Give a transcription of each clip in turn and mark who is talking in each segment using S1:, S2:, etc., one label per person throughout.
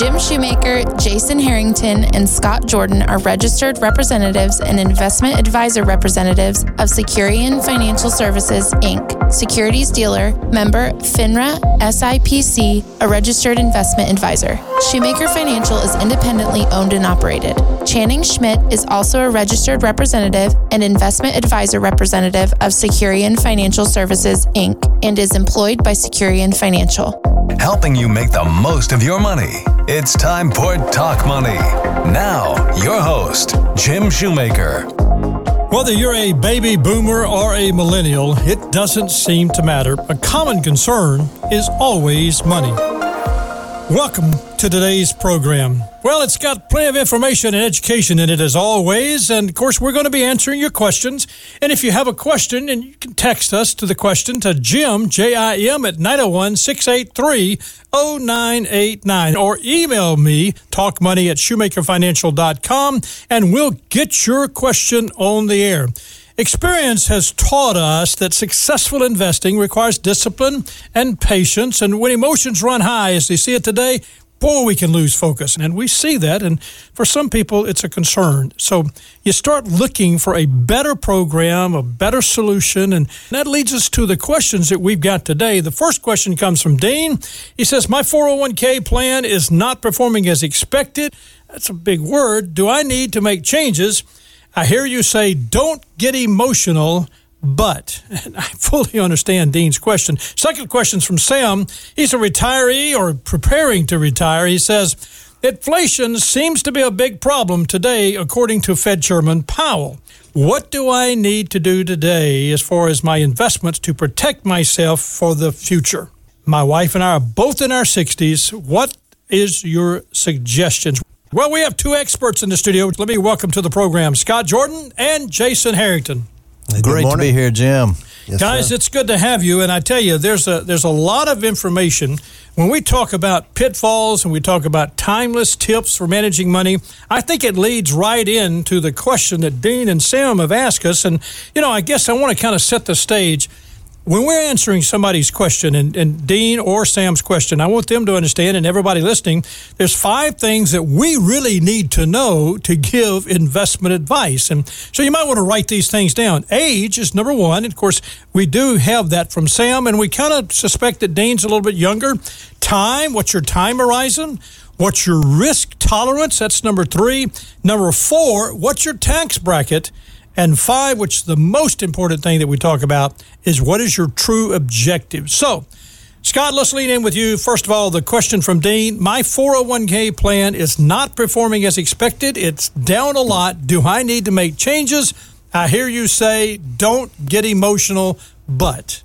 S1: Jim Shoemaker, Jason Harrington, and Scott Jordan are registered representatives and investment advisor representatives of Securian Financial Services, Inc., securities dealer, member FINRA SIPC, a registered investment advisor. Shoemaker Financial is independently owned and operated. Channing Schmidt is also a registered representative and investment advisor representative of Securian Financial Services, Inc., and is employed by Securian Financial.
S2: Helping you make the most of your money. It's time for Talk Money. Now, your host, Jim Shoemaker.
S3: Whether you're a baby boomer or a millennial, it doesn't seem to matter. A common concern is always money. Welcome to today's program. Well, it's got plenty of information and education in it as always. And of course, we're going to be answering your questions. And if you have a question, and you can text us to the question to Jim, J I M, at 901 683 0989 or email me, talkmoney at shoemakerfinancial.com, and we'll get your question on the air. Experience has taught us that successful investing requires discipline and patience. And when emotions run high, as they see it today, boy, we can lose focus. And we see that. And for some people, it's a concern. So you start looking for a better program, a better solution. And that leads us to the questions that we've got today. The first question comes from Dean. He says, My 401k plan is not performing as expected. That's a big word. Do I need to make changes? I hear you say, don't get emotional, but I fully understand Dean's question. Second question's from Sam. He's a retiree or preparing to retire. He says, Inflation seems to be a big problem today, according to Fed Chairman Powell. What do I need to do today as far as my investments to protect myself for the future? My wife and I are both in our 60s. What is your suggestions? Well, we have two experts in the studio. Let me welcome to the program Scott Jordan and Jason Harrington.
S4: Good Great morning. to be here, Jim.
S3: Yes, Guys, sir. it's good to have you. And I tell you, there's a there's a lot of information when we talk about pitfalls and we talk about timeless tips for managing money. I think it leads right into the question that Dean and Sam have asked us. And you know, I guess I want to kind of set the stage when we're answering somebody's question and, and, Dean or Sam's question, I want them to understand and everybody listening, there's five things that we really need to know to give investment advice. And so you might want to write these things down. Age is number one. And of course, we do have that from Sam, and we kind of suspect that Dean's a little bit younger. Time, what's your time horizon? What's your risk tolerance? That's number three. Number four, what's your tax bracket? And five, which is the most important thing that we talk about, is what is your true objective? So, Scott, let's lean in with you. First of all, the question from Dean My 401k plan is not performing as expected. It's down a lot. Do I need to make changes? I hear you say, don't get emotional, but.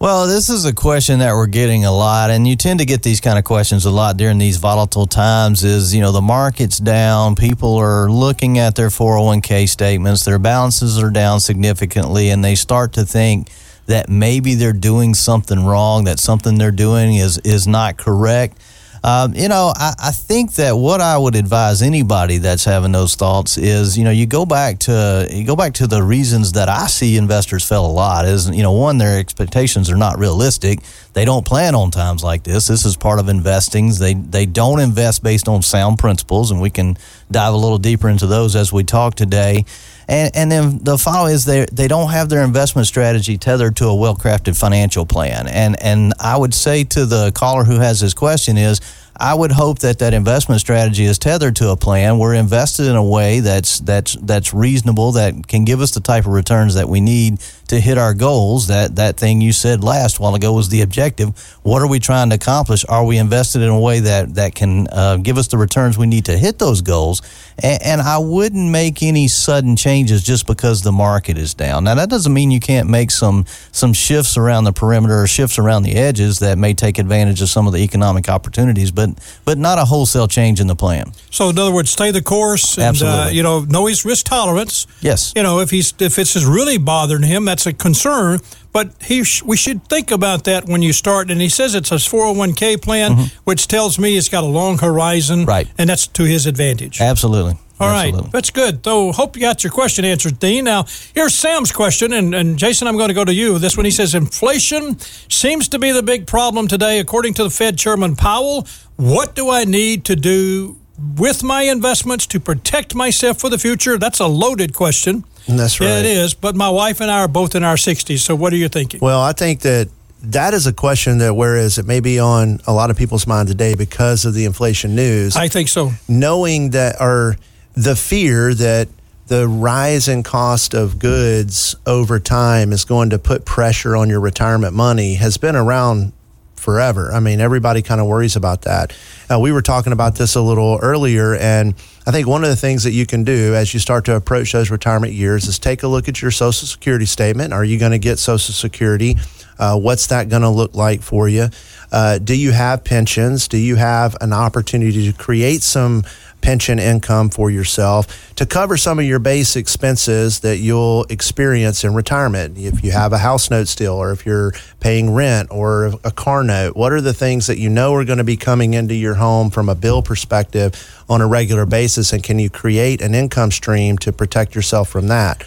S4: Well, this is a question that we're getting a lot, and you tend to get these kind of questions a lot during these volatile times. Is you know the market's down, people are looking at their 401k statements, their balances are down significantly, and they start to think that maybe they're doing something wrong, that something they're doing is is not correct. Um, you know, I, I, think that what I would advise anybody that's having those thoughts is, you know, you go back to you go back to the reasons that I see investors fail a lot. Is you know, one, their expectations are not realistic. They don't plan on times like this. This is part of investing. They they don't invest based on sound principles, and we can dive a little deeper into those as we talk today. And, and then the final is they they don't have their investment strategy tethered to a well crafted financial plan. And and I would say to the caller who has this question is I would hope that that investment strategy is tethered to a plan. We're invested in a way that's that's that's reasonable that can give us the type of returns that we need to hit our goals. That that thing you said last while ago was the objective. What are we trying to accomplish? Are we invested in a way that that can uh, give us the returns we need to hit those goals? And, and I wouldn't make any sudden changes just because the market is down. Now that doesn't mean you can't make some some shifts around the perimeter or shifts around the edges that may take advantage of some of the economic opportunities, but but not a wholesale change in the plan.
S3: So, in other words, stay the course, and uh,
S4: Absolutely. Uh,
S3: you know, know his risk tolerance.
S4: Yes.
S3: You know, if he's if it's really bothering him, that's a concern. But he sh- we should think about that when you start. And he says it's a 401k plan, mm-hmm. which tells me it's got a long horizon,
S4: right?
S3: And that's to his advantage.
S4: Absolutely.
S3: All
S4: Absolutely.
S3: right, that's good. So, hope you got your question answered, Dean. Now, here's Sam's question, and, and Jason, I'm going to go to you. This one, he says, inflation seems to be the big problem today, according to the Fed Chairman Powell. What do I need to do with my investments to protect myself for the future? That's a loaded question.
S5: That's right.
S3: Yeah, it is. But my wife and I are both in our 60s. So what are you thinking?
S5: Well, I think that that is a question that whereas it may be on a lot of people's mind today because of the inflation news.
S3: I think so.
S5: Knowing that or the fear that the rise in cost of goods over time is going to put pressure on your retirement money has been around forever. I mean, everybody kind of worries about that. Uh, we were talking about this a little earlier, and I think one of the things that you can do as you start to approach those retirement years is take a look at your Social Security statement. Are you going to get Social Security? Uh, what's that going to look like for you? Uh, do you have pensions? Do you have an opportunity to create some pension income for yourself to cover some of your base expenses that you'll experience in retirement? If you have a house note still, or if you're paying rent or a car note, what are the things that you know are going to be coming into your home from a bill perspective on a regular basis? And can you create an income stream to protect yourself from that?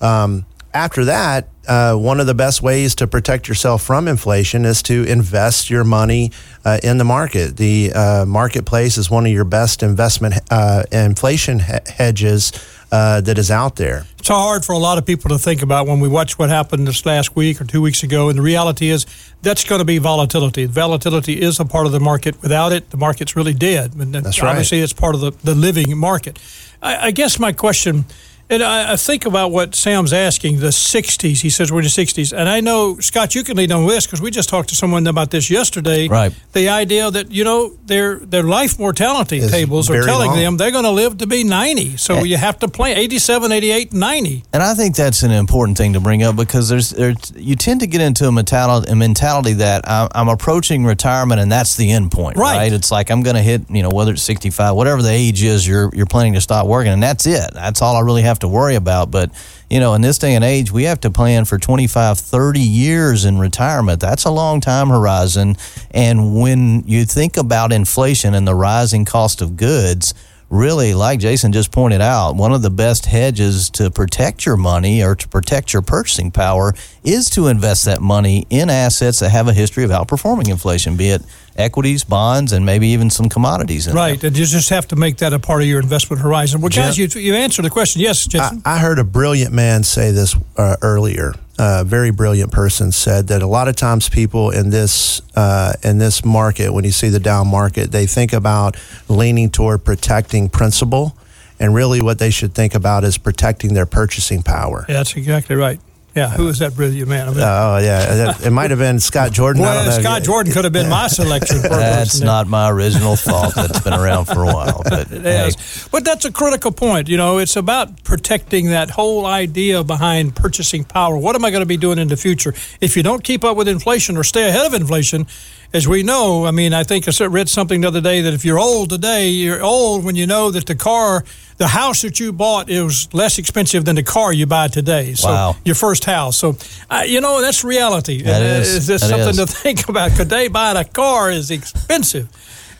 S5: Um, after that, uh, one of the best ways to protect yourself from inflation is to invest your money uh, in the market. The uh, marketplace is one of your best investment uh, inflation he- hedges uh, that is out there.
S3: It's hard for a lot of people to think about when we watch what happened this last week or two weeks ago. And the reality is that's going to be volatility. Volatility is a part of the market. Without it, the market's really dead. And
S5: that's
S3: obviously,
S5: right.
S3: it's part of the, the living market. I, I guess my question and I, I, think about what Sam's asking the 60s. He says we're in the 60s. And I know, Scott, you can lead on this because we just talked to someone about this yesterday.
S4: Right.
S3: The idea that, you know, their their life mortality
S5: Is
S3: tables are telling
S5: long.
S3: them they're going to live to be 90. So you have to plan 87, 88, 90.
S4: And I think that's an important thing to bring up because there's, there's you tend to get into a mentality, a mentality that I'm, I'm approaching retirement and that's the end point,
S3: Right.
S4: right? It's like I'm going to hit, you know, whether it's 65, whatever the age is, you're you're planning to stop working, and that's it. That's all I really have to worry about. But you know, in this day and age, we have to plan for 25, 30 years in retirement. That's a long time horizon. And when you think about inflation and the rising cost of goods, really, like Jason just pointed out, one of the best hedges to protect your money or to protect your purchasing power is to invest that money in assets that have a history of outperforming inflation, be it equities, bonds, and maybe even some commodities. In
S3: Right. And you just have to make that a part of your investment horizon. Well, guys, you, you answered the question. Yes,
S5: I,
S3: Jason.
S5: I heard a brilliant man say this uh, earlier. A very brilliant person said that a lot of times people in this uh, in this market, when you see the down market, they think about leaning toward protecting principal, and really what they should think about is protecting their purchasing power.
S3: yeah, that's exactly right. Yeah. who was that brilliant man? I mean,
S5: Oh yeah, it might have been Scott Jordan.
S3: Well. Scott Jordan could have been my selection. for
S4: That's not my original thought. That's been around for a while. But
S3: It. But that's a critical point. You know, it's about protecting that whole idea behind purchasing power. What am I going to be doing in the future? If you don't keep up with inflation or stay ahead of inflation, as we know, I mean, I think I read something the other day that if you're old today, you're old when you know that the car, the house that you bought is less expensive than the car you buy today. So
S4: Wow.
S3: your first house. So, uh, you know, that's reality.
S4: That
S3: Uh,
S4: is.
S3: It's just
S4: That
S3: something
S4: is.
S3: to think about. Today, buying a car is expensive.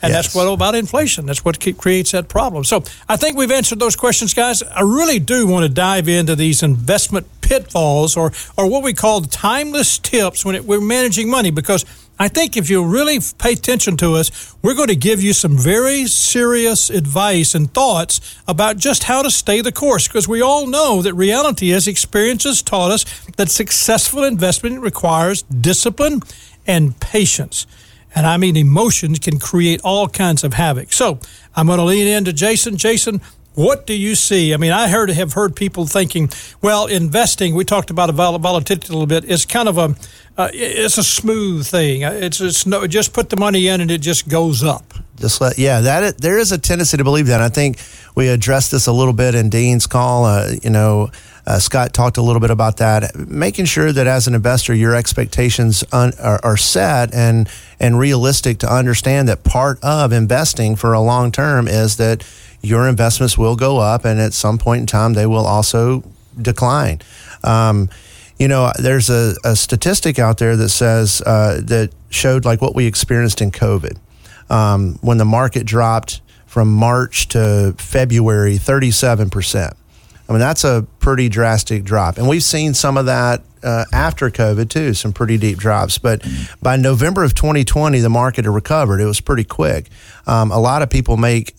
S3: And that's what about inflation. That's what creates that problem. So I think we've answered those questions, guys. I really do want to dive into these investment pitfalls or, or what we call timeless tips when it, we're managing money because I think if you really pay attention to us, we're going to give you some very serious advice and thoughts about just how to stay the course because we all know that reality is experience has taught us that successful investment requires discipline and patience. And I mean, emotions can create all kinds of havoc. So I'm going to lean into Jason. Jason, what do you see? I mean, I heard have heard people thinking, well, investing. We talked about a volatility a little bit. Is kind of a uh, it's a smooth thing. Uh, It's it's no just put the money in and it just goes up.
S5: Just let, yeah, that there is a tendency to believe that. I think we addressed this a little bit in Dean's call. Uh, you know, uh, Scott talked a little bit about that. Making sure that as an investor, your expectations un, are, are set and and realistic to understand that part of investing for a long term is that your investments will go up, and at some point in time, they will also decline. Um, you know, there's a, a statistic out there that says uh, that showed like what we experienced in COVID um, when the market dropped from March to February, 37%. I mean, that's a pretty drastic drop. And we've seen some of that uh, after COVID too, some pretty deep drops. But by November of 2020, the market had recovered. It was pretty quick. Um, a lot of people make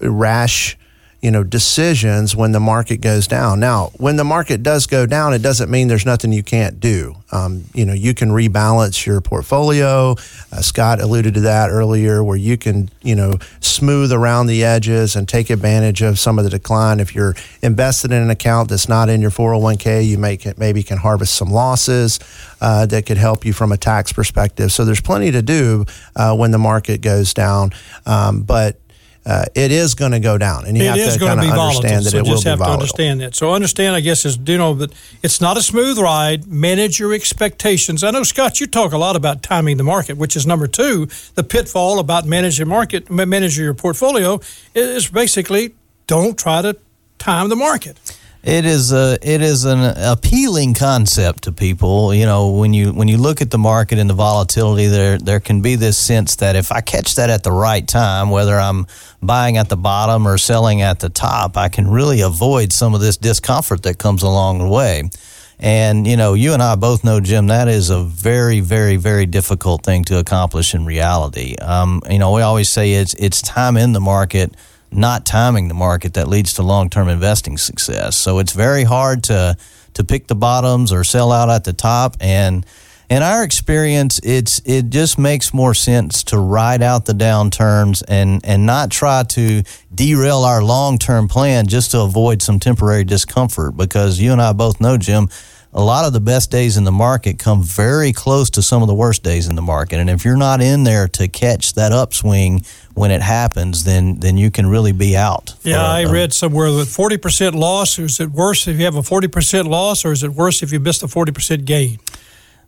S5: rash you know decisions when the market goes down. Now, when the market does go down, it doesn't mean there's nothing you can't do. Um, you know, you can rebalance your portfolio. Uh, Scott alluded to that earlier, where you can you know smooth around the edges and take advantage of some of the decline. If you're invested in an account that's not in your 401k, you may maybe can harvest some losses uh, that could help you from a tax perspective. So there's plenty to do uh, when the market goes down, um, but uh, it is going to go down, and you
S3: it
S5: have to
S3: kind
S5: of understand
S3: that
S5: so
S3: it
S5: will
S3: just
S5: be
S3: have
S5: volatile.
S3: to understand that. So understand, I guess, is you know that it's not a smooth ride. Manage your expectations. I know, Scott, you talk a lot about timing the market, which is number two. The pitfall about managing market, managing your portfolio is basically don't try to time the market.
S4: It is a it is an appealing concept to people. You know, when you when you look at the market and the volatility, there there can be this sense that if I catch that at the right time, whether I'm buying at the bottom or selling at the top, I can really avoid some of this discomfort that comes along the way. And you know, you and I both know, Jim, that is a very, very, very difficult thing to accomplish in reality. Um, you know, we always say it's it's time in the market not timing the market that leads to long-term investing success. So it's very hard to to pick the bottoms or sell out at the top and in our experience it's it just makes more sense to ride out the downturns and and not try to derail our long-term plan just to avoid some temporary discomfort because you and I both know Jim a lot of the best days in the market come very close to some of the worst days in the market. And if you're not in there to catch that upswing when it happens, then then you can really be out.
S3: Yeah, I uh, read somewhere that 40% loss, is it worse if you have a 40% loss or is it worse if you miss a 40% gain?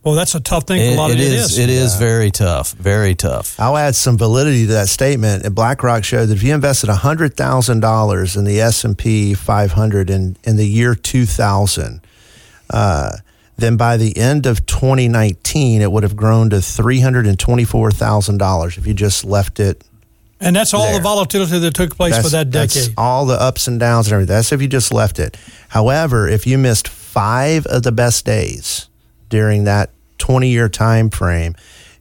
S3: Well, that's a tough thing.
S4: It,
S3: a lot
S4: it
S3: of it
S4: is. It is very tough. Very tough.
S5: I'll add some validity to that statement. And BlackRock showed that if you invested hundred thousand dollars in the S and P 500 in in the year 2000, uh, then by the end of 2019, it would have grown to three hundred and twenty-four thousand dollars if you just left it.
S3: And that's all
S5: there.
S3: the volatility that took place
S5: That's,
S3: for that decade.
S5: that's all the ups and downs and everything. That's if you just left it. However, if you missed five of the best days during that 20-year time frame,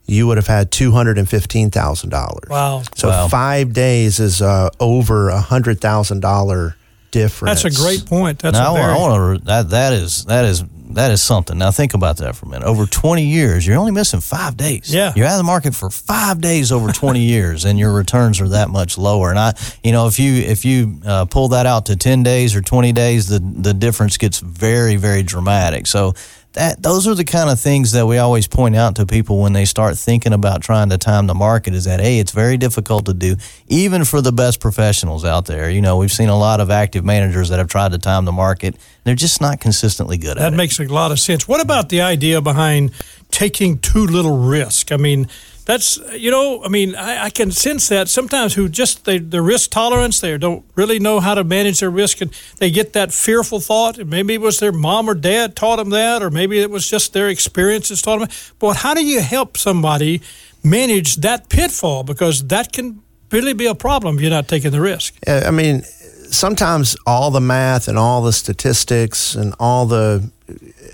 S5: you would have had two hundred and fifteen thousand dollars.
S3: Wow.
S5: So
S4: Wow.
S5: five days is uh, over a hundred thousand dollar difference.
S3: That's a great point. That's
S4: now
S3: a very,
S4: I want to. That that is that is that is something. Now think about that for a minute. Over 20 years, you're only missing five days.
S3: Yeah.
S4: you're out of the market for five days over 20 years, and your returns are that much lower. And I, you know, if you if you uh, pull that out to 10 days or 20 days, the the difference gets very very dramatic. So. That, those are the kind of things that we always point out to people when they start thinking about trying to time the market is that hey it's very difficult to do even for the best professionals out there you know we've seen a lot of active managers that have tried to time the market they're just not consistently good at it.
S3: That makes a lot of sense. What about the idea behind taking too little risk? I mean, that's you know, I mean, I, I can sense that sometimes who just they the risk tolerance they don't really know how to manage their risk, and they get that fearful thought. And maybe it was their mom or dad taught them that, or maybe it was just their experiences taught them. But how do you help somebody manage that pitfall? Because that can really be a problem if you're not taking the risk.
S5: I mean, sometimes all the math and all the statistics and all the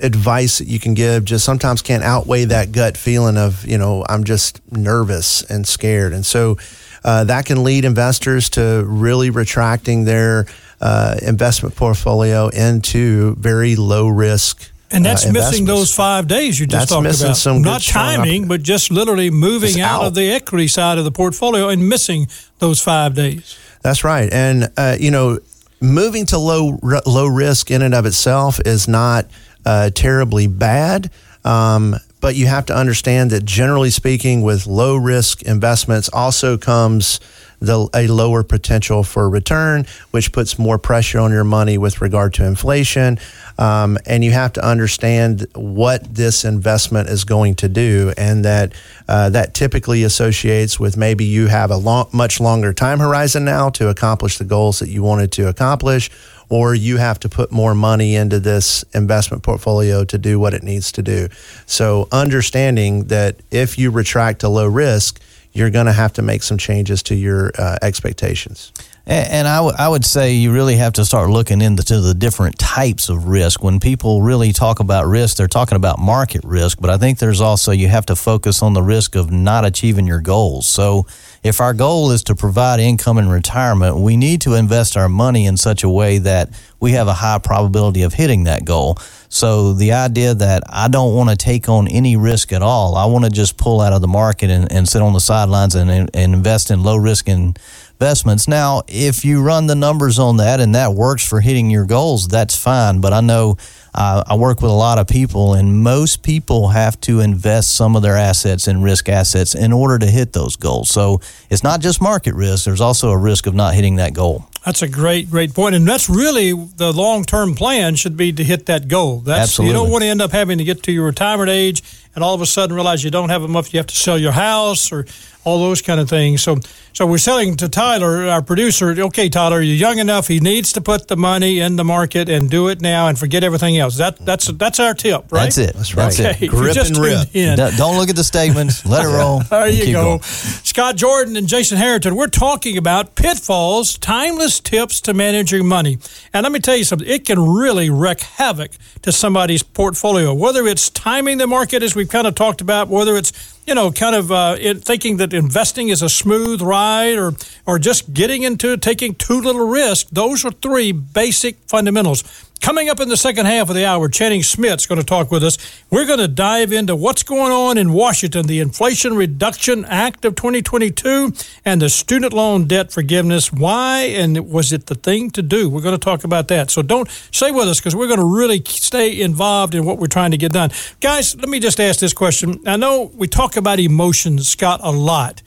S5: advice that you can give just sometimes can't outweigh that gut feeling of, you know, I'm just nervous and scared. And so uh, that can lead investors to really retracting their uh, investment portfolio into very low risk.
S3: And that's
S5: uh,
S3: missing those five days you just
S5: That's
S3: talked about.
S5: some
S3: Not timing, but just literally moving out,
S5: out.
S3: of the equity side of the portfolio and missing those five days.
S5: That's right, and uh, you know, moving to low r- low risk in and of itself is not uh, terribly bad. Um, but you have to understand that generally speaking, with low risk investments, also comes the, a lower potential for return, which puts more pressure on your money with regard to inflation. Um, and you have to understand what this investment is going to do, and that uh, that typically associates with maybe you have a long, much longer time horizon now to accomplish the goals that you wanted to accomplish, or you have to put more money into this investment portfolio to do what it needs to do. So, understanding that if you retract to low risk, you're going to have to make some changes to your uh, expectations.
S4: And, and I, w- I would say you really have to start looking into the different types of risk. When people really talk about risk, they're talking about market risk, but I think there's also you have to focus on the risk of not achieving your goals. So if our goal is to provide income in retirement, we need to invest our money in such a way that we have a high probability of hitting that goal. So the idea that I don't want to take on any risk at all, I want to just pull out of the market and, and sit on the sidelines and, and invest in low risk investments. Now, if you run the numbers on that and that works for hitting your goals, that's fine. But I know uh, I work with a lot of people, and most people have to invest some of their assets in risk assets in order to hit those goals. So it's not just market risk, there's also a risk of not hitting that goal.
S3: That's a great, great point, and that's really the long-term plan should be to hit that goal. That's
S4: Absolutely.
S3: you don't want to end up having to get to your retirement age and all of a sudden realize you don't have enough. You have to sell your house or all those kind of things. So, so we're selling to Tyler, our producer. Okay, Tyler, you're young enough. He needs to put the money in the market and do it now, and forget everything else. That that's that's our tip, right?
S4: That's it.
S5: That's right.
S4: That's
S3: Okay,
S4: it.
S5: Grip
S3: just
S5: and rip.
S3: in.
S4: Don't look at the statements. Let it roll.
S3: There you go.
S4: going.
S3: Scott Jordan and Jason Harrington, we're talking about pitfalls, timeless tips to manage your money. And let me tell you something, it can really wreak havoc to somebody's portfolio, whether it's timing the market, as we've kind of talked about, whether it's you know, kind of uh, thinking that investing is a smooth ride, or or just getting into taking too little risk. Those are three basic fundamentals. Coming up in the second half of the hour, Channing Schmidt's going to talk with us. We're going to dive into what's going on in Washington, the Inflation Reduction Act of 2022, and the student loan debt forgiveness. Why and was it the thing to do? We're going to talk about that. So don't stay with us because we're going to really stay involved in what we're trying to get done. Guys, let me just ask this question. I know we talk about emotions, Scott, a lot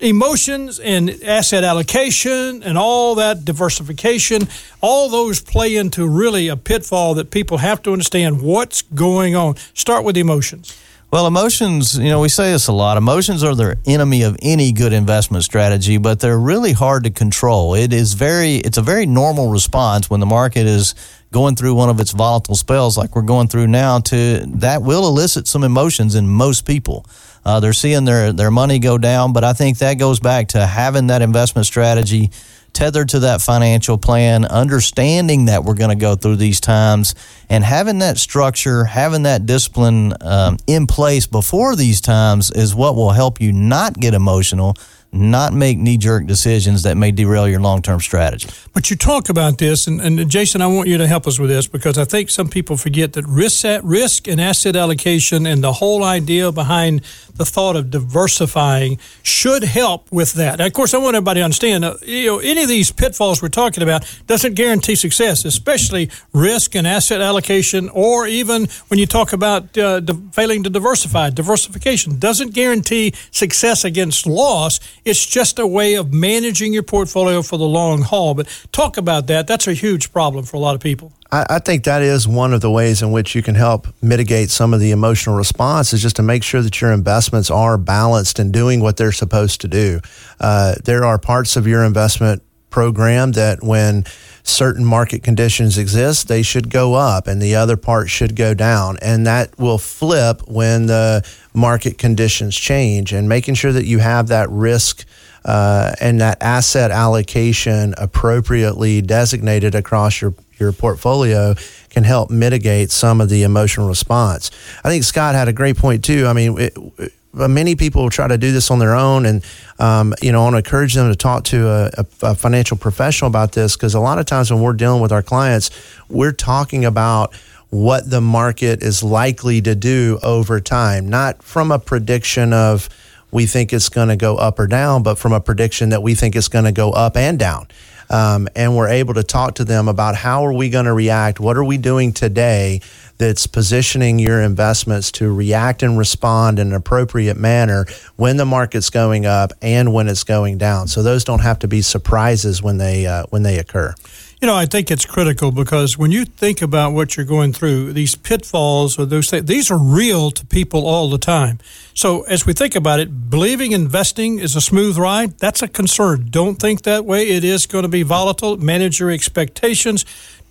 S3: emotions and asset allocation and all that diversification, all those play into really a pitfall that people have to understand what's going on. Start with emotions.
S4: Well, emotions, you know, we say this a lot. Emotions are the enemy of any good investment strategy, but they're really hard to control. It is very it's a very normal response when the market is going through one of its volatile spells like we're going through now to that will elicit some emotions in most people. Uh, they're seeing their their money go down, but I think that goes back to having that investment strategy tethered to that financial plan, understanding that we're going to go through these times, and having that structure, having that discipline um, in place before these times is what will help you not get emotional, not make knee jerk decisions that may derail your long term strategy.
S3: But you talk about this, and, and Jason, I want you to help us with this because I think some people forget that risk, risk and asset allocation and the whole idea behind the thought of diversifying should help with that. And of course, I want everybody to understand, uh, you know, any of these pitfalls we're talking about doesn't guarantee success, especially risk and asset allocation, or even when you talk about uh, failing to diversify. Diversification doesn't guarantee success against loss. It's just a way of managing your portfolio for the long haul. But talk about that. That's a huge problem for a lot of people.
S5: I, I think that is one of the ways in which you can help mitigate some of the emotional response is just to make sure that your investments are balanced and doing what they're supposed to do. Uh, there are parts of your investment program that when certain market conditions exist, they should go up and the other part should go down. And that will flip when the market conditions change and making sure that you have that risk uh, and that asset allocation appropriately designated across your your portfolio can help mitigate some of the emotional response. I think Scott had a great point too. I mean, it, it, many people try to do this on their own, and um, you know, I want to encourage them to talk to a, a, a financial professional about this because a lot of times when we're dealing with our clients, we're talking about what the market is likely to do over time, not from a prediction of we think it's going to go up or down, but from a prediction that we think it's going to go up and down um, and we're able to talk to them about how are we going to react what are we doing today that's positioning your investments to react and respond in an appropriate manner when the market's going up and when it's going down. So those don't have to be surprises when they uh, when they occur
S3: you know, I think it's critical because when you think about what you're going through, these pitfalls or those things, these are real to people all the time. So as we think about it, believing investing is a smooth ride, that's a concern. Don't think that way. It is going to be volatile. Manage your expectations.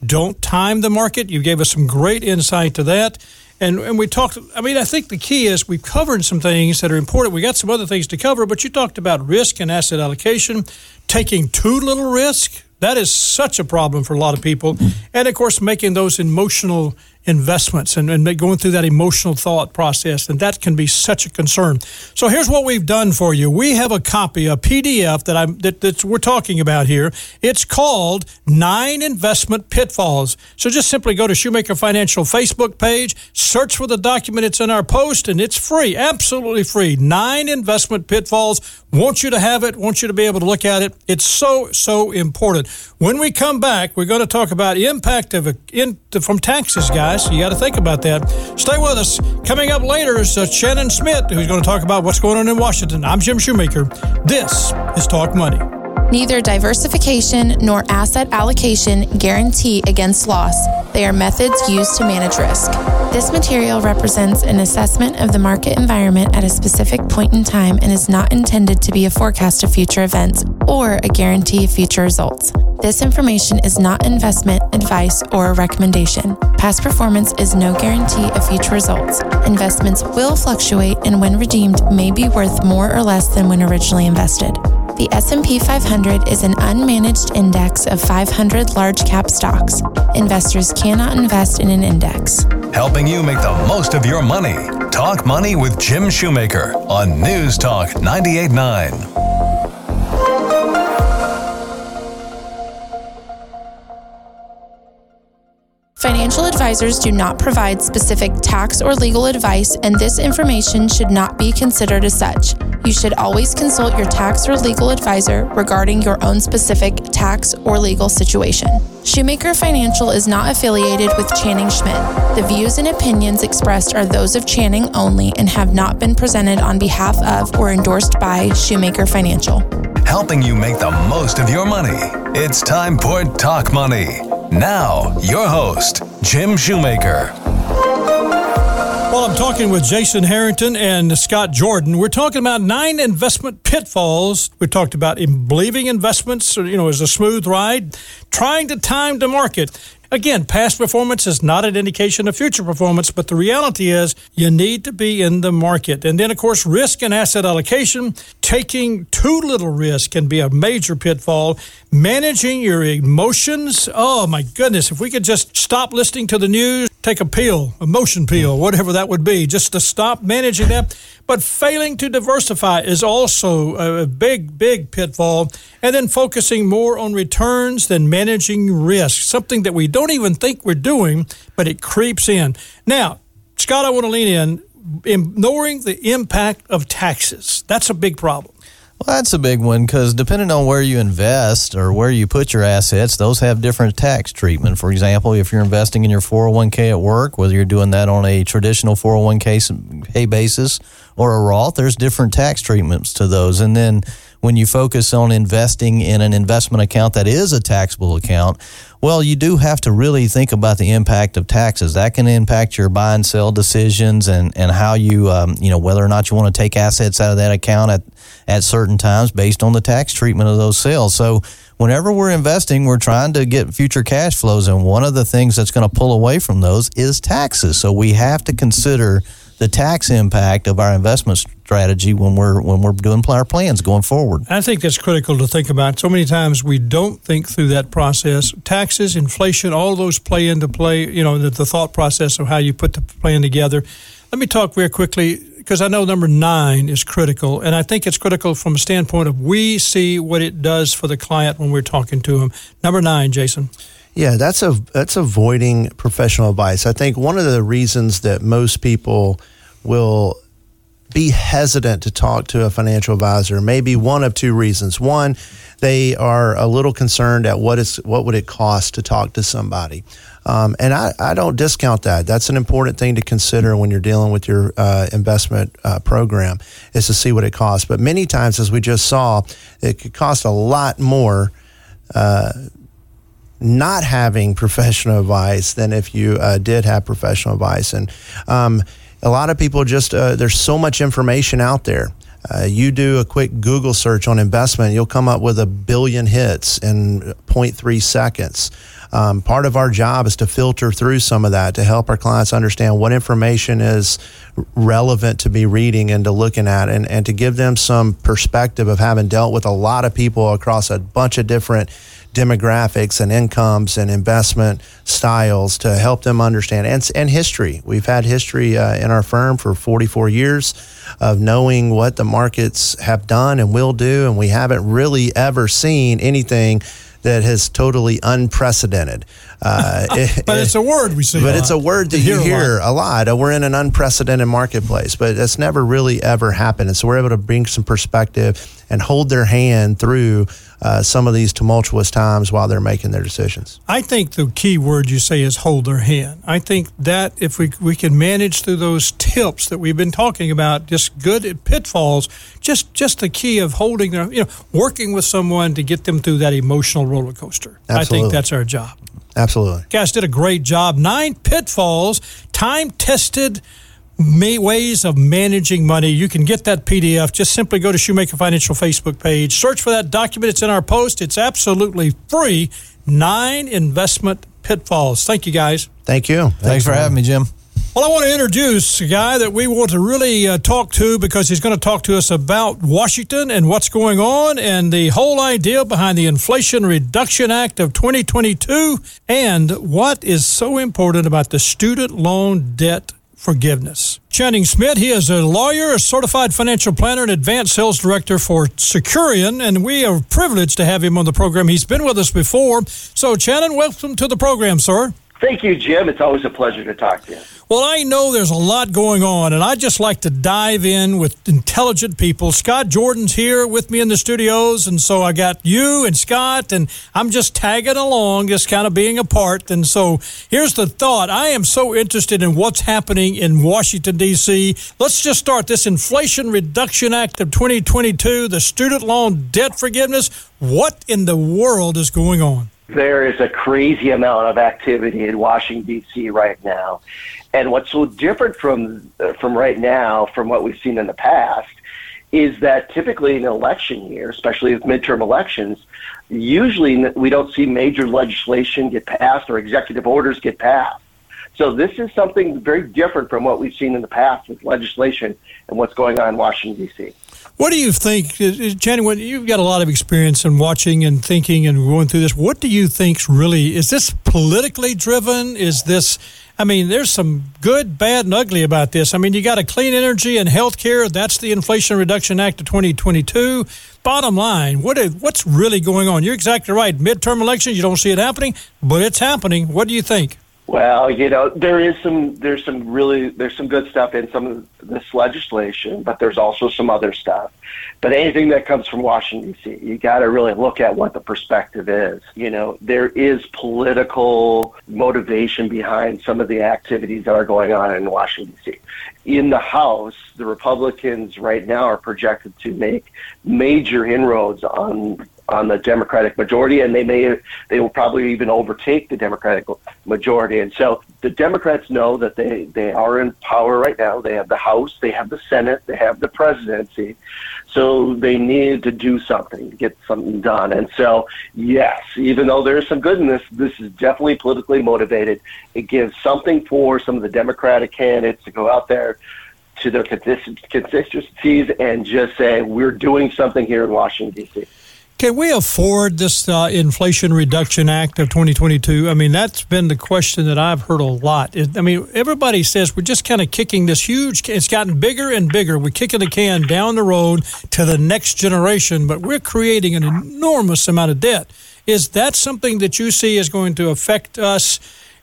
S3: Don't time the market. You gave us some great insight to that. And, and we talked, I mean, I think the key is we've covered some things that are important. We got some other things to cover, but you talked about risk and asset allocation, taking too little risk. That is such a problem for a lot of people. And of course, making those emotional investments and, and going through that emotional thought process. And that can be such a concern. So here's what we've done for you. We have a copy, a PDF that I'm that that's, we're talking about here. It's called Nine Investment Pitfalls. So just simply go to Shoemaker Financial Facebook page, search for the document. It's in our post, and it's free, absolutely free. Nine investment pitfalls. Want you to have it. Want you to be able to look at it. It's so so important. When we come back, we're going to talk about impact of a, in, from taxes, guys You got to think about that. Stay with us. Coming up later is uh, Channing Schmidt, who's going to talk about what's going on in Washington. I'm Jim Shoemaker. This is Talk Money.
S1: Neither diversification nor asset allocation guarantee against loss. They are methods used to manage risk. This material represents an assessment of the market environment at a specific point in time and is not intended to be a forecast of future events or a guarantee of future results. This information is not investment advice or a recommendation. Past performance is no guarantee of future results. Investments will fluctuate and when redeemed may be worth more or less than when originally invested. The S&P 500 is an unmanaged index of 500 large cap stocks. Investors cannot invest in an index.
S2: Helping you make the most of your money. Talk Money with Jim Shoemaker on News Talk 989.
S1: Financial advisors do not provide specific tax or legal advice, and this information should not be considered as such. You should always consult your tax or legal advisor regarding your own specific tax or legal situation. Shoemaker Financial is not affiliated with Channing Schmidt. The views and opinions expressed are those of Channing only and have not been presented on behalf of or endorsed by Shoemaker Financial.
S2: Helping you make the most of your money. It's time for Talk Money. Now, your host, Jim Shoemaker.
S3: Well, I'm talking with Jason Harrington and Scott Jordan. We're talking about nine investment pitfalls. We talked about believing investments, you know, as a smooth ride, trying to time the market. Again, past performance is not an indication of future performance, but the reality is you need to be in the market. And then, of course, risk and asset allocation. Taking too little risk can be a major pitfall. Managing your emotions. Oh, my goodness. If we could just stop listening to the news, take a pill, motion pill, whatever that would be, just to stop managing that. But failing to diversify is also a big, big pitfall. And then focusing more on returns than managing risk, something that we don't even think we're doing, but it creeps in. Now, Scott, I want to lean in. Ignoring the impact of taxes. That's a big problem.
S4: Well, that's a big one because depending on where you invest or where you put your assets, those have different tax treatment. For example, if you're investing in your 401k at work, whether you're doing that on a traditional 401k basis or a Roth, there's different tax treatments to those. And then when you focus on investing in an investment account that is a taxable account, well, you do have to really think about the impact of taxes. That can impact your buy and sell decisions and, and how you, um, you know, whether or not you want to take assets out of that account at, at certain times based on the tax treatment of those sales. So, whenever we're investing, we're trying to get future cash flows. And one of the things that's going to pull away from those is taxes. So, we have to consider the tax impact of our investment strategy when we're when we're doing our plans going forward.
S3: I think that's critical to think about. So many times we don't think through that process. Taxes, inflation, all those play into play. You know, the, the thought process of how you put the plan together. Let me talk very quickly because I know number nine is critical, and I think it's critical from a standpoint of we see what it does for the client when we're talking to them. Number nine, Jason.
S5: Yeah, that's a that's avoiding professional advice. I think one of the reasons that most people will be hesitant to talk to a financial advisor may be one of two reasons. One, they are a little concerned at what is what would it cost to talk to somebody. Um, and I, I don't discount that. That's an important thing to consider when you're dealing with your uh, investment uh, program is to see what it costs. But many times, as we just saw, it could cost a lot more uh, not having professional advice than if you uh, did have professional advice. And um, a lot of people just, uh, there's so much information out there. Uh, you do a quick Google search on investment, you'll come up with a billion hits in 0.3 seconds. Um, part of our job is to filter through some of that to help our clients understand what information is relevant to be reading and to looking at, and, and to give them some perspective of having dealt with a lot of people across a bunch of different demographics and incomes and investment styles to help them understand and, and history. We've had history uh, in our firm for 44 years of knowing what the markets have done and will do, and we haven't really ever seen anything that has totally unprecedented.
S3: Uh, it, but it's a word we see.
S5: But it's a word that you hear, a lot. a lot. We're in an unprecedented marketplace, but that's never really ever happened. And so we're able to bring some perspective and hold their hand through uh, some of these tumultuous times while they're making their decisions.
S3: I think the key word you say is hold their hand. I think that if we, we can manage through those tips that we've been talking about, just good pitfalls, just just the key of holding their, you know, working with someone to get them through that emotional roller coaster. Absolutely. I think that's our job.
S5: Absolutely. You
S3: guys did a great job. Nine pitfalls, time tested ways of managing money. You can get that PDF. Just simply go to Shoemaker Financial Facebook page, search for that document. It's in our post. It's absolutely free. Nine investment pitfalls. Thank you, guys.
S5: Thank you.
S4: Thanks, Thanks for having me, Jim.
S3: Well, I want to introduce a guy that we want to really uh, talk to because he's going to talk to us about Washington and what's going on and the whole idea behind the Inflation Reduction Act of 2022 and what is so important about the student loan debt forgiveness. Channing Schmidt, he is a lawyer, a certified financial planner, and advanced sales director for Securian, and we are privileged to have him on the program. He's been with us before. So, Channing, welcome to the program, sir.
S6: Thank you, Jim. It's always a pleasure to talk to you.
S3: Well, I know there's a lot going on, and I just like to dive in with intelligent people. Scott Jordan's here with me in the studios, and so I got you and Scott, and I'm just tagging along, just kind of being a part. And so here's the thought I am so interested in what's happening in Washington, D.C. Let's just start this Inflation Reduction Act of 2022, the student loan debt forgiveness. What in the world is going on?
S6: There is a crazy amount of activity in Washington, D.C. right now. And what's so different from from right now, from what we've seen in the past, is that typically in election year, especially with midterm elections, usually we don't see major legislation get passed or executive orders get passed. So this is something very different from what we've seen in the past with legislation and what's going on in Washington D.C.
S3: What do you think, uh, uh, Jenny? When you've got a lot of experience in watching and thinking and going through this, what do you think's really is this politically driven? Is this I mean, there's some good, bad, and ugly about this. I mean, you got a clean energy and health care. That's the Inflation Reduction Act of 2022. Bottom line, what is, what's really going on? You're exactly right. Midterm elections, you don't see it happening, but it's happening. What do you think?
S6: Well, you know, there is some there's some really there's some good stuff in some of this legislation, but there's also some other stuff. But anything that comes from Washington D.C., you got to really look at what the perspective is. You know, there is political motivation behind some of the activities that are going on in Washington D.C. In the House, the Republicans right now are projected to make major inroads on on the Democratic majority, and they may they will probably even overtake the Democratic majority. And so the Democrats know that they they are in power right now. They have the House, they have the Senate, they have the presidency. So they need to do something get something done. And so yes, even though there is some good in this, this is definitely politically motivated. It gives something for some of the Democratic candidates to go out there to their constituencies and just say we're doing something here in Washington D.C.
S3: Can we afford this uh, Inflation Reduction Act of 2022? I mean, that's been the question that I've heard a lot. I mean, everybody says we're just kind of kicking this huge, it's gotten bigger and bigger. We're kicking the can down the road to the next generation, but we're creating an enormous amount of debt. Is that something that you see is going to affect us?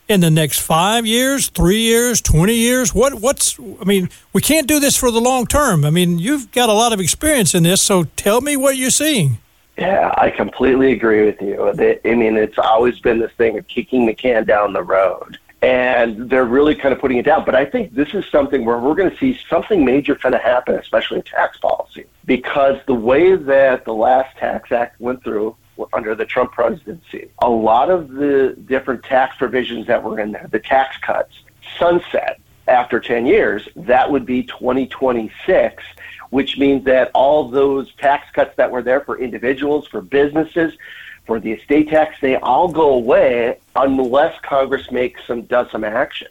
S3: in the next five years, three years, 20 years? What, what's, I mean, we can't do this for the long term. I mean, you've got a lot of experience in this, so tell me what you're seeing.
S6: Yeah, I completely agree with you. I mean, it's always been this thing of kicking the can down the road. And they're really kind of putting it down. But I think this is something where we're going to see something major kind of happen, especially in tax policy. Because the way that the last tax act went through under the Trump presidency, a lot of the different tax provisions that were in there, the tax cuts, sunset after 10 years. That would be 2026 which means that all those tax cuts that were there for individuals, for businesses, for the estate tax, they all go away unless Congress makes some does some action.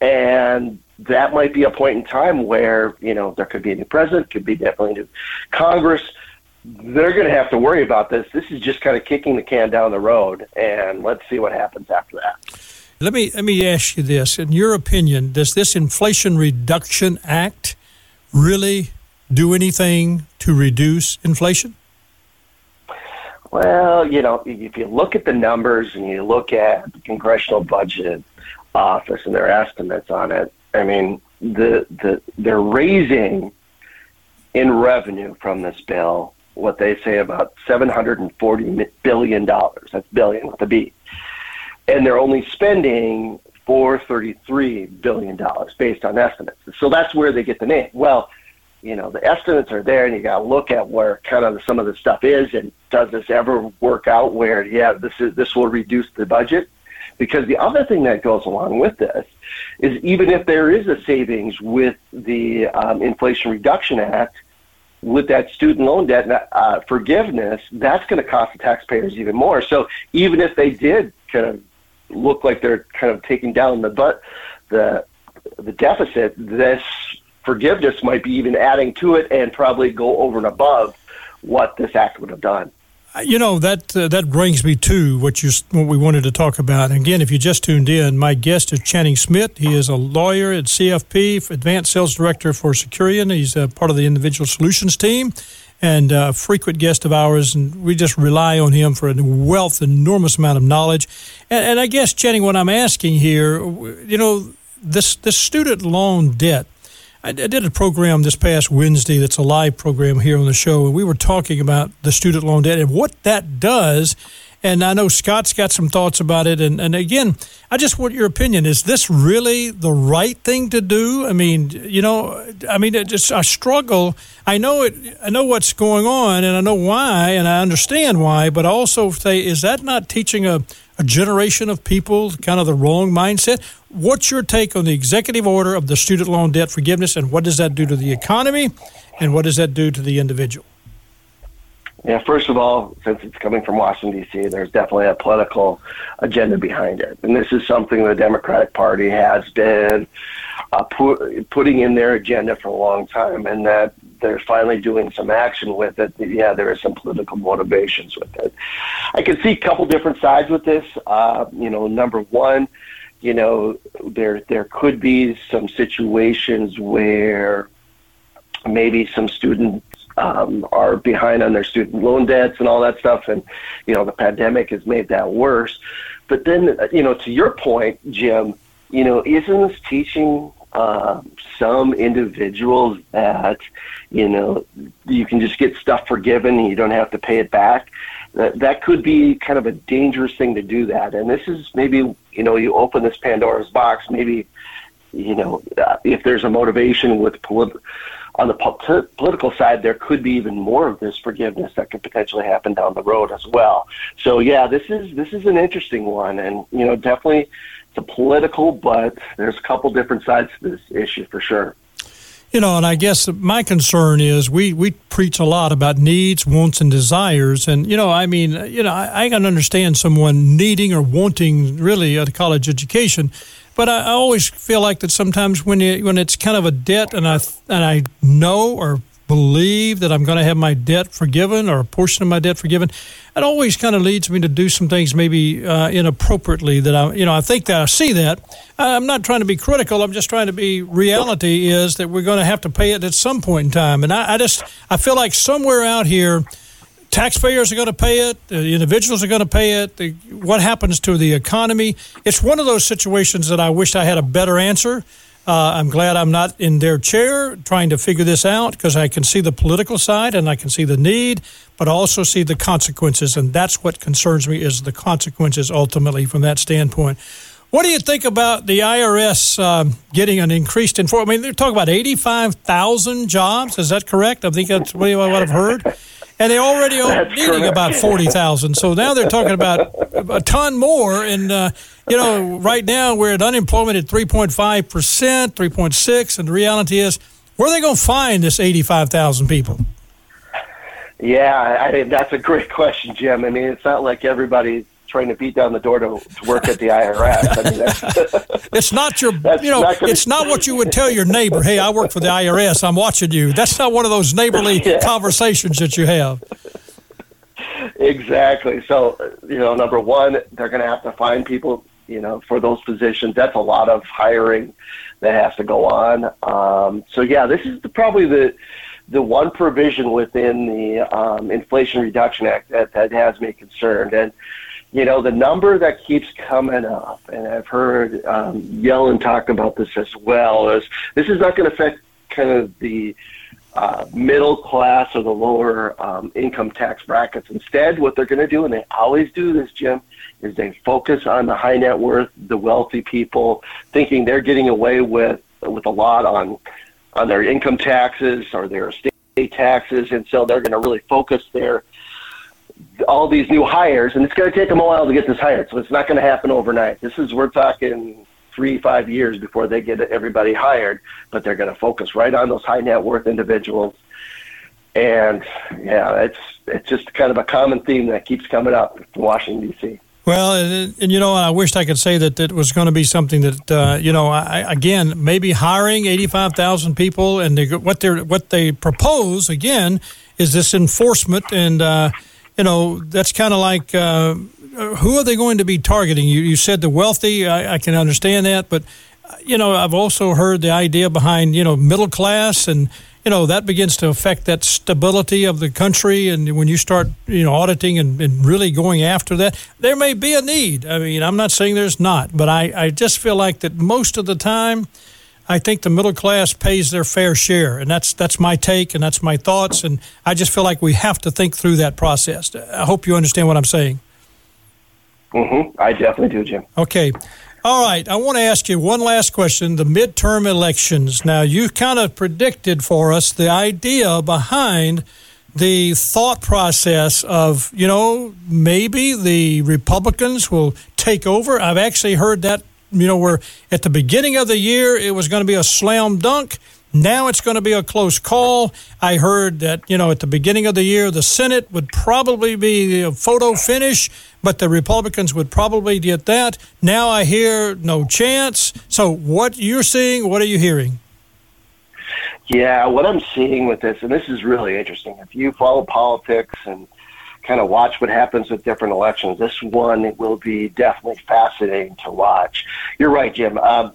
S6: And that might be a point in time where, you know, there could be a new president, could be definitely new Congress. They're going to have to worry about this. This is just kind of kicking the can down the road, and let's see what happens after that.
S3: Let me let me ask you this: In your opinion, does this Inflation Reduction Act really do anything to reduce inflation?
S6: Well, you know, if you look at the numbers and you look at the Congressional Budget Office and their estimates on it, I mean, the the they're raising in revenue from this bill what they say about seven hundred and forty billion dollars. That's billion with a B, and they're only spending four thirty three billion dollars based on estimates. So that's where they get the name. Well you know the estimates are there and you got to look at where kind of some of the stuff is and does this ever work out where yeah this is this will reduce the budget? Because the other thing that goes along with this is even if there is a savings with the um, inflation reduction act with that student loan debt uh, forgiveness that's going to cost the taxpayers even more. So even if they did kind of look like they're kind of taking down the but the the deficit this forgiveness might be even adding to it and probably go over and above what this act would have done.
S3: Uh, you know that uh, that brings me to what you what we wanted to talk about. And again, if you just tuned in, my guest is Channing Schmidt. He is a lawyer at CFP, Advanced Sales Director for Securian. He's a part of the Individual Solutions team and a frequent guest of ours. And we just rely on him for a wealth, enormous amount of knowledge. And, and I guess Channing, what I'm asking here, you know, this this student loan debt I, did a program this past Wednesday that's a live program here on the show, and we were talking about the student loan debt and what that does. And I know Scott's got some thoughts about it. And, and again, I just want your opinion. Is this really the right thing to do? I mean, you know, I mean, it just I struggle. I know it. I know what's going on, and I know why, and I understand why. But I also say, is that not teaching a a generation of people kind of the wrong mindset. What's your take on the executive order of the student loan debt forgiveness, and what does that do to the economy, and what does that do to the individual?
S6: Yeah, first of all, since it's coming from Washington, D.C., there's definitely a political agenda behind it. And this is something the Democratic Party has been uh, pu- putting in their agenda for a long time, and that they're finally doing some action with it. Yeah, there are some political motivations with it. I can see a couple different sides with this. Uh, you know, number one, you know, there there could be some situations where maybe some students um, are behind on their student loan debts and all that stuff, and you know the pandemic has made that worse. But then, you know, to your point, Jim, you know, isn't this teaching uh, some individuals that you know you can just get stuff forgiven and you don't have to pay it back? That that could be kind of a dangerous thing to do that. And this is maybe you know you open this Pandora's box. Maybe you know uh, if there's a motivation with political on the po- political side, there could be even more of this forgiveness that could potentially happen down the road as well. So yeah, this is this is an interesting one, and you know definitely it's political, but there's a couple different sides to this issue for sure.
S3: You know, and I guess my concern is we, we preach a lot about needs, wants, and desires. And, you know, I mean, you know, I, I can understand someone needing or wanting really a college education. But I, I always feel like that sometimes when you, when it's kind of a debt, and I and I know or believe that I'm going to have my debt forgiven or a portion of my debt forgiven, it always kind of leads me to do some things maybe uh, inappropriately that I, you know, I think that I see that. I'm not trying to be critical. I'm just trying to be reality is that we're going to have to pay it at some point in time. And I, I just, I feel like somewhere out here, taxpayers are going to pay it, the individuals are going to pay it, the, what happens to the economy. It's one of those situations that I wish I had a better answer. Uh, I'm glad I'm not in their chair trying to figure this out because I can see the political side and I can see the need, but also see the consequences. And that's what concerns me is the consequences ultimately from that standpoint. What do you think about the IRS um, getting an increased enforcement? I mean, they're talking about 85,000 jobs. Is that correct? I think that's what I've heard and they already are needing about forty thousand. So now they're talking about a ton more. And uh, you know, right now we're at unemployment at three point five percent, three point six, and the reality is, where are they going to find this eighty-five thousand people?
S6: Yeah, I mean that's a great question, Jim. I mean, it's not like everybody's trying to beat down the door to, to work at the IRS. I mean,
S3: that's, it's not your, you know, not it's not what you would tell your neighbor. Hey, I work for the IRS. I'm watching you. That's not one of those neighborly yeah. conversations that you have.
S6: Exactly. So, you know, number one, they're going to have to find people, you know, for those positions. That's a lot of hiring that has to go on. Um, so, yeah, this is the, probably the the one provision within the um, Inflation Reduction Act that, that has me concerned. And you know, the number that keeps coming up, and I've heard um, Yellen talk about this as well, is this is not going to affect kind of the uh, middle class or the lower um, income tax brackets. Instead, what they're going to do, and they always do this, Jim, is they focus on the high net worth, the wealthy people, thinking they're getting away with with a lot on on their income taxes or their estate taxes, and so they're going to really focus their all these new hires, and it's going to take them a while to get this hired. So it's not going to happen overnight. This is we're talking three five years before they get everybody hired, but they're going to focus right on those high net worth individuals. And yeah, it's it's just kind of a common theme that keeps coming up in Washington D.C.
S3: Well, and, and, you know, I wished I could say that it was going to be something that uh, you know, I, again, maybe hiring eighty-five thousand people, and they, what they what they propose again is this enforcement and. Uh, you know, that's kind of like uh, who are they going to be targeting? You, you said the wealthy. I, I can understand that, but you know, I've also heard the idea behind you know middle class, and you know that begins to affect that stability of the country. And when you start you know auditing and, and really going after that, there may be a need. I mean, I'm not saying there's not, but I, I just feel like that most of the time I think the middle class pays their fair share, and that's that's my take and that's my thoughts. And I just feel like we have to think through that process. I hope you understand what I'm saying.
S6: Mm-hmm. I definitely do, Jim.
S3: Okay. All right. I want to ask you one last question. The midterm elections. Now, you kind of predicted for us the idea behind the thought process of, you know, maybe the Republicans will take over. I've actually heard that you know, where at the beginning of the year it was going to be a slam dunk. Now it's going to be a close call. I heard that, you know, at the beginning of the year, the Senate would probably be a photo finish, but the Republicans would probably get that. Now I hear no chance. So, what you're seeing, what are you hearing?
S6: Yeah, what I'm seeing with this, and this is really interesting. If you follow politics and kind of watch what happens with different elections. This one will be definitely fascinating to watch. You're right, Jim. Um,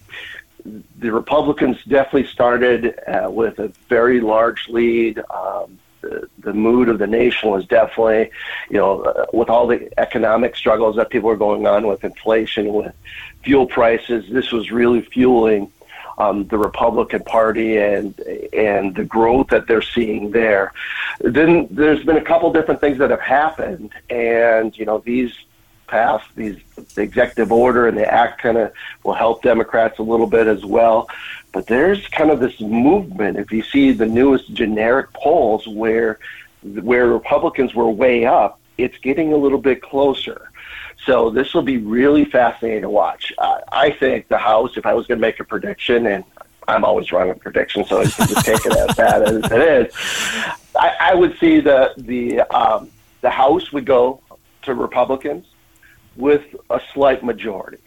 S6: the Republicans definitely started uh, with a very large lead. Um, the, the mood of the nation was definitely, you know, uh, with all the economic struggles that people were going on with inflation, with fuel prices, this was really fueling um, the Republican Party and and the growth that they're seeing there. Then there's been a couple different things that have happened, and you know these passed these the executive order and the act kind of will help Democrats a little bit as well. But there's kind of this movement. If you see the newest generic polls where where Republicans were way up, it's getting a little bit closer. So this will be really fascinating to watch. Uh, I think the House, if I was going to make a prediction, and I'm always wrong with predictions, so you can just take it as bad as it is. I, I would see the the um, the House would go to Republicans with a slight majority,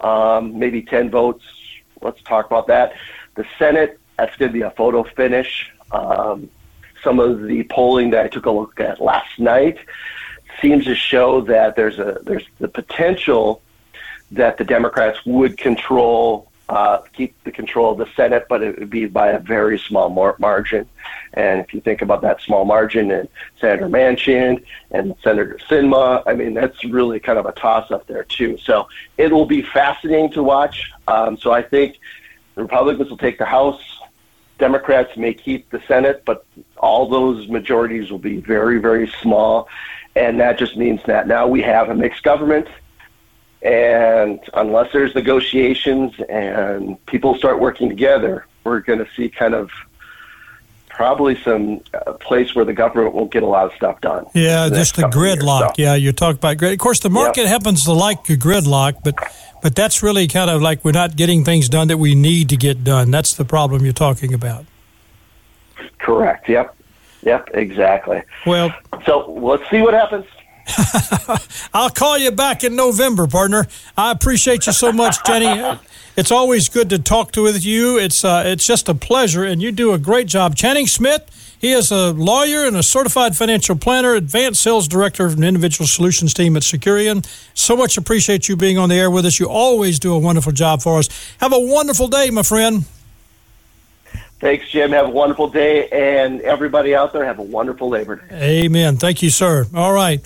S6: um, maybe 10 votes. Let's talk about that. The Senate, that's going to be a photo finish. Um, some of the polling that I took a look at last night seems to show that there's a there's the potential that the Democrats would control uh, keep the control of the Senate, but it would be by a very small mar- margin. And if you think about that small margin and Senator Manchin and Senator Sinema, I mean that's really kind of a toss up there too. So it will be fascinating to watch. Um, so I think the Republicans will take the House. Democrats may keep the Senate, but all those majorities will be very, very small. And that just means that now we have a mixed government. And unless there's negotiations and people start working together, we're going to see kind of probably some uh, place where the government won't get a lot of stuff done.
S3: Yeah, just the gridlock. Years, so. Yeah, you talk about grid. Of course, the market happens to like a gridlock, but but that's really kind of like we're not getting things done that we need to get done. That's the problem you're talking about.
S6: Correct. Yep. Yep, exactly.
S3: Well,
S6: so let's see what happens.
S3: I'll call you back in November, partner. I appreciate you so much, Jenny. It's always good to talk to with you. It's uh, it's just a pleasure, and you do a great job. Channing Schmidt, he is a lawyer and a certified financial planner, advanced sales director of an individual solutions team at Securian. So much appreciate you being on the air with us. You always do a wonderful job for us. Have a wonderful day, my friend.
S6: Thanks, Jim. Have a wonderful day, and everybody out there, have a wonderful Labor
S3: Day. Amen. Thank you, sir. All right.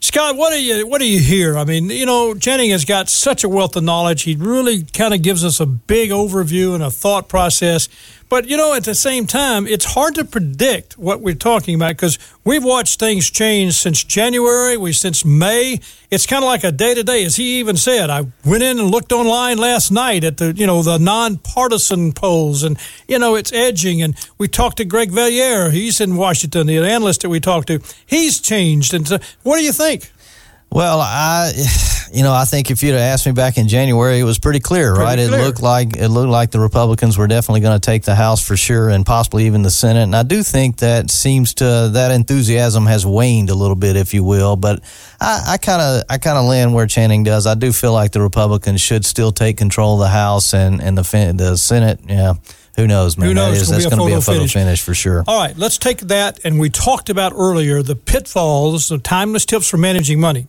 S3: Scott, what do you what do you hear? I mean, you know, Channing has got such a wealth of knowledge. He really kind of gives us a big overview and a thought process. But you know, at the same time, it's hard to predict what we're talking about because we've watched things change since January, we since May. It's kind of like a day to day, as he even said. I went in and looked online last night at the you know the nonpartisan polls, and you know it's edging. And we talked to Greg Valliere. He's in Washington, the analyst that we talked to. He's changed. And so, what do you think?
S4: Well, I, you know, I think if you'd have asked me back in January, it was pretty clear, pretty right? Clear. It looked like it looked like the Republicans were definitely going to take the House for sure, and possibly even the Senate. And I do think that seems to that enthusiasm has waned a little bit, if you will. But I kind of I kind of land where Channing does. I do feel like the Republicans should still take control of the House and and the the Senate. Yeah who knows, man?
S3: Who knows? That is,
S4: that's going to be a photo
S3: finish.
S4: finish for sure.
S3: All right, let's take that. And we talked about earlier the pitfalls, the timeless tips for managing money.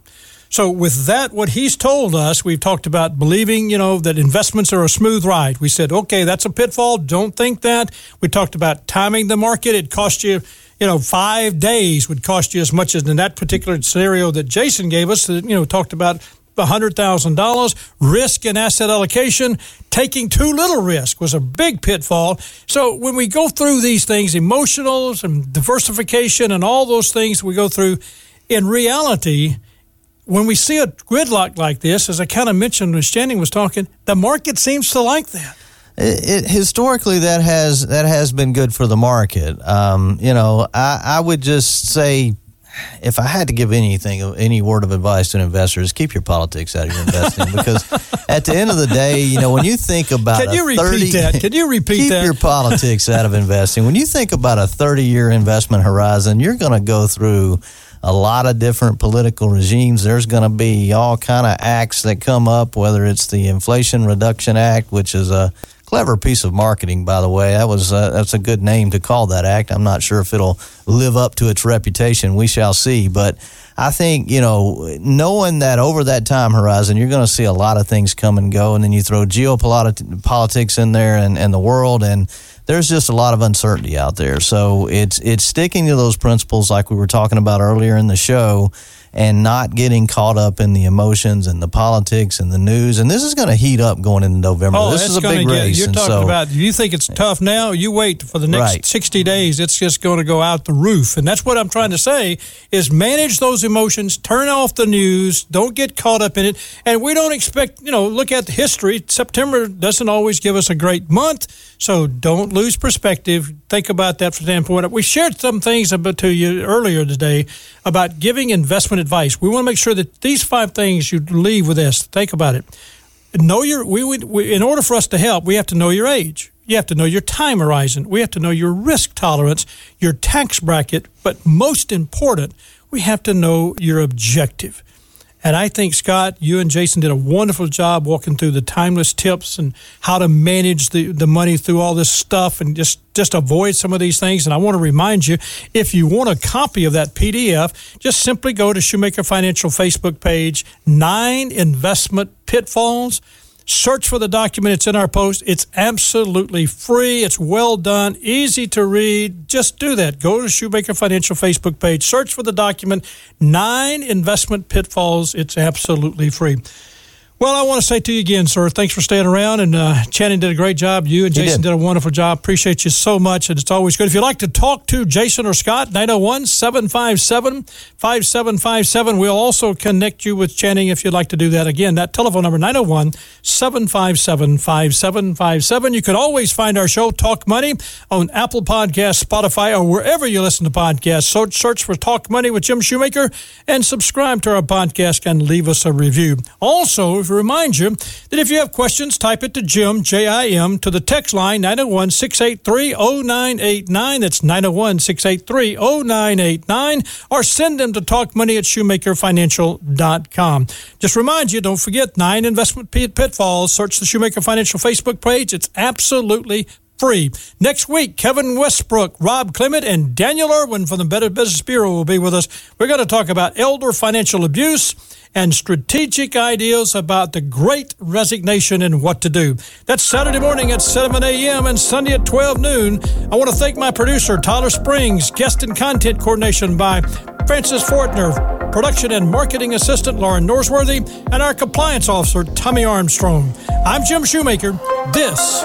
S3: So with that, what he's told us, we've talked about believing, you know, that investments are a smooth ride. We said, okay, that's a pitfall. Don't think that. We talked about timing the market. It cost you, you know, five days would cost you as much as in that particular scenario that Jason gave us. That you know, talked about $100,000. Risk and asset allocation, taking too little risk was a big pitfall. So when we go through these things, emotionals and diversification and all those things we go through, in reality, when we see a gridlock like this, as I kind of mentioned when Channing was talking, the market seems to like that.
S4: It, it, historically, that has that has been good for the market. Um, you know, I, I would just say, if I had to give anything, any word of advice to investors, keep your politics out of your investing because at the end of the day, you know, when you think about
S3: can you repeat
S4: 30,
S3: that? Can you repeat
S4: keep
S3: that?
S4: Keep your politics out of investing. When you think about a thirty-year investment horizon, you're going to go through a lot of different political regimes. There's going to be all kind of acts that come up, whether it's the Inflation Reduction Act, which is a clever piece of marketing, by the way. That was uh, that's a good name to call that act. I'm not sure if it'll live up to its reputation. We shall see. But I think you know, knowing that over that time horizon, you're going to see a lot of things come and go, and then you throw geopolitics in there and, and the world and there's just a lot of uncertainty out there. So it's it's sticking to those principles like we were talking about earlier in the show and not getting caught up in the emotions and the politics and the news. And this is going to heat up going into November.
S3: Oh,
S4: this is a big
S3: get,
S4: race.
S3: You're talking
S4: so,
S3: about, you think it's tough now? You wait for the next
S4: right.
S3: 60 days. It's just going to go out the roof. And that's what I'm trying to say is manage those emotions, turn off the news, don't get caught up in it. And we don't expect, you know, look at the history. September doesn't always give us a great month. So don't lose perspective. Think about that from standpoint. We shared some things about to you earlier today about giving investment advice. We want to make sure that these five things you leave with this. Think about it. Know your we, we in order for us to help, we have to know your age. You have to know your time horizon. We have to know your risk tolerance, your tax bracket, but most important, we have to know your objective. And I think, Scott, you and Jason did a wonderful job walking through the timeless tips and how to manage the, the money through all this stuff and just, just avoid some of these things. And I want to remind you if you want a copy of that PDF, just simply go to Shoemaker Financial Facebook page, Nine Investment Pitfalls Search for the document. It's in our post. It's absolutely free. It's well done, easy to read. Just do that. Go to Shoemaker Financial Facebook page, search for the document, Nine Investment Pitfalls. It's absolutely free. Well, I want to say to you again, sir, thanks for staying around. And uh, Channing did a great job. You and Jason
S4: did.
S3: did. a wonderful job. Appreciate you so much. And it's always good. If you'd like to talk to Jason or Scott, 901 757 5757. We'll also connect you with Channing if you'd like to do that. Again, that telephone number, 901 757 5757. You can always find our show, Talk Money, on Apple Podcasts, Spotify, or wherever you listen to podcasts. So search for Talk Money with Jim Shoemaker and subscribe to our podcast and leave us a review. Also, if to remind you that if you have questions, type it to Jim, J I M, to the text line 901 683 0989. That's 901 683 0989. Or send them to talkmoney at shoemakerfinancial.com. Just remind you, don't forget nine investment pitfalls. Search the Shoemaker Financial Facebook page. It's absolutely free. Next week, Kevin Westbrook, Rob Clement, and Daniel Irwin from the Better Business Bureau will be with us. We're going to talk about elder financial abuse and strategic ideas about the great resignation and what to do. That's Saturday morning at 7 a.m. and Sunday at 12 noon. I want to thank my producer, Tyler Springs, guest and content coordination by Francis Fortner, production and marketing assistant, Lauren Norsworthy, and our compliance officer, Tommy Armstrong. I'm Jim Shoemaker. This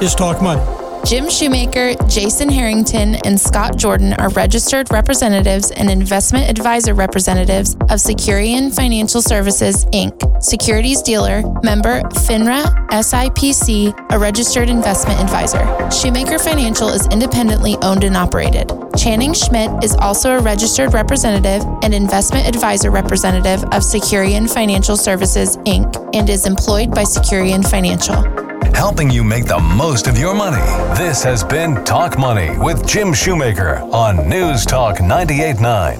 S3: is Talk Money.
S1: Jim Shoemaker, Jason Harrington, and Scott Jordan are registered representatives and investment advisor representatives of Securian Financial Services, Inc., securities dealer, member FINRA SIPC, a registered investment advisor. Shoemaker Financial is independently owned and operated. Channing Schmidt is also a registered representative and investment advisor representative of Securian Financial Services, Inc., and is employed by Securian Financial
S2: helping you make the most of your money. This has been Talk Money with Jim Shoemaker on News Talk 989.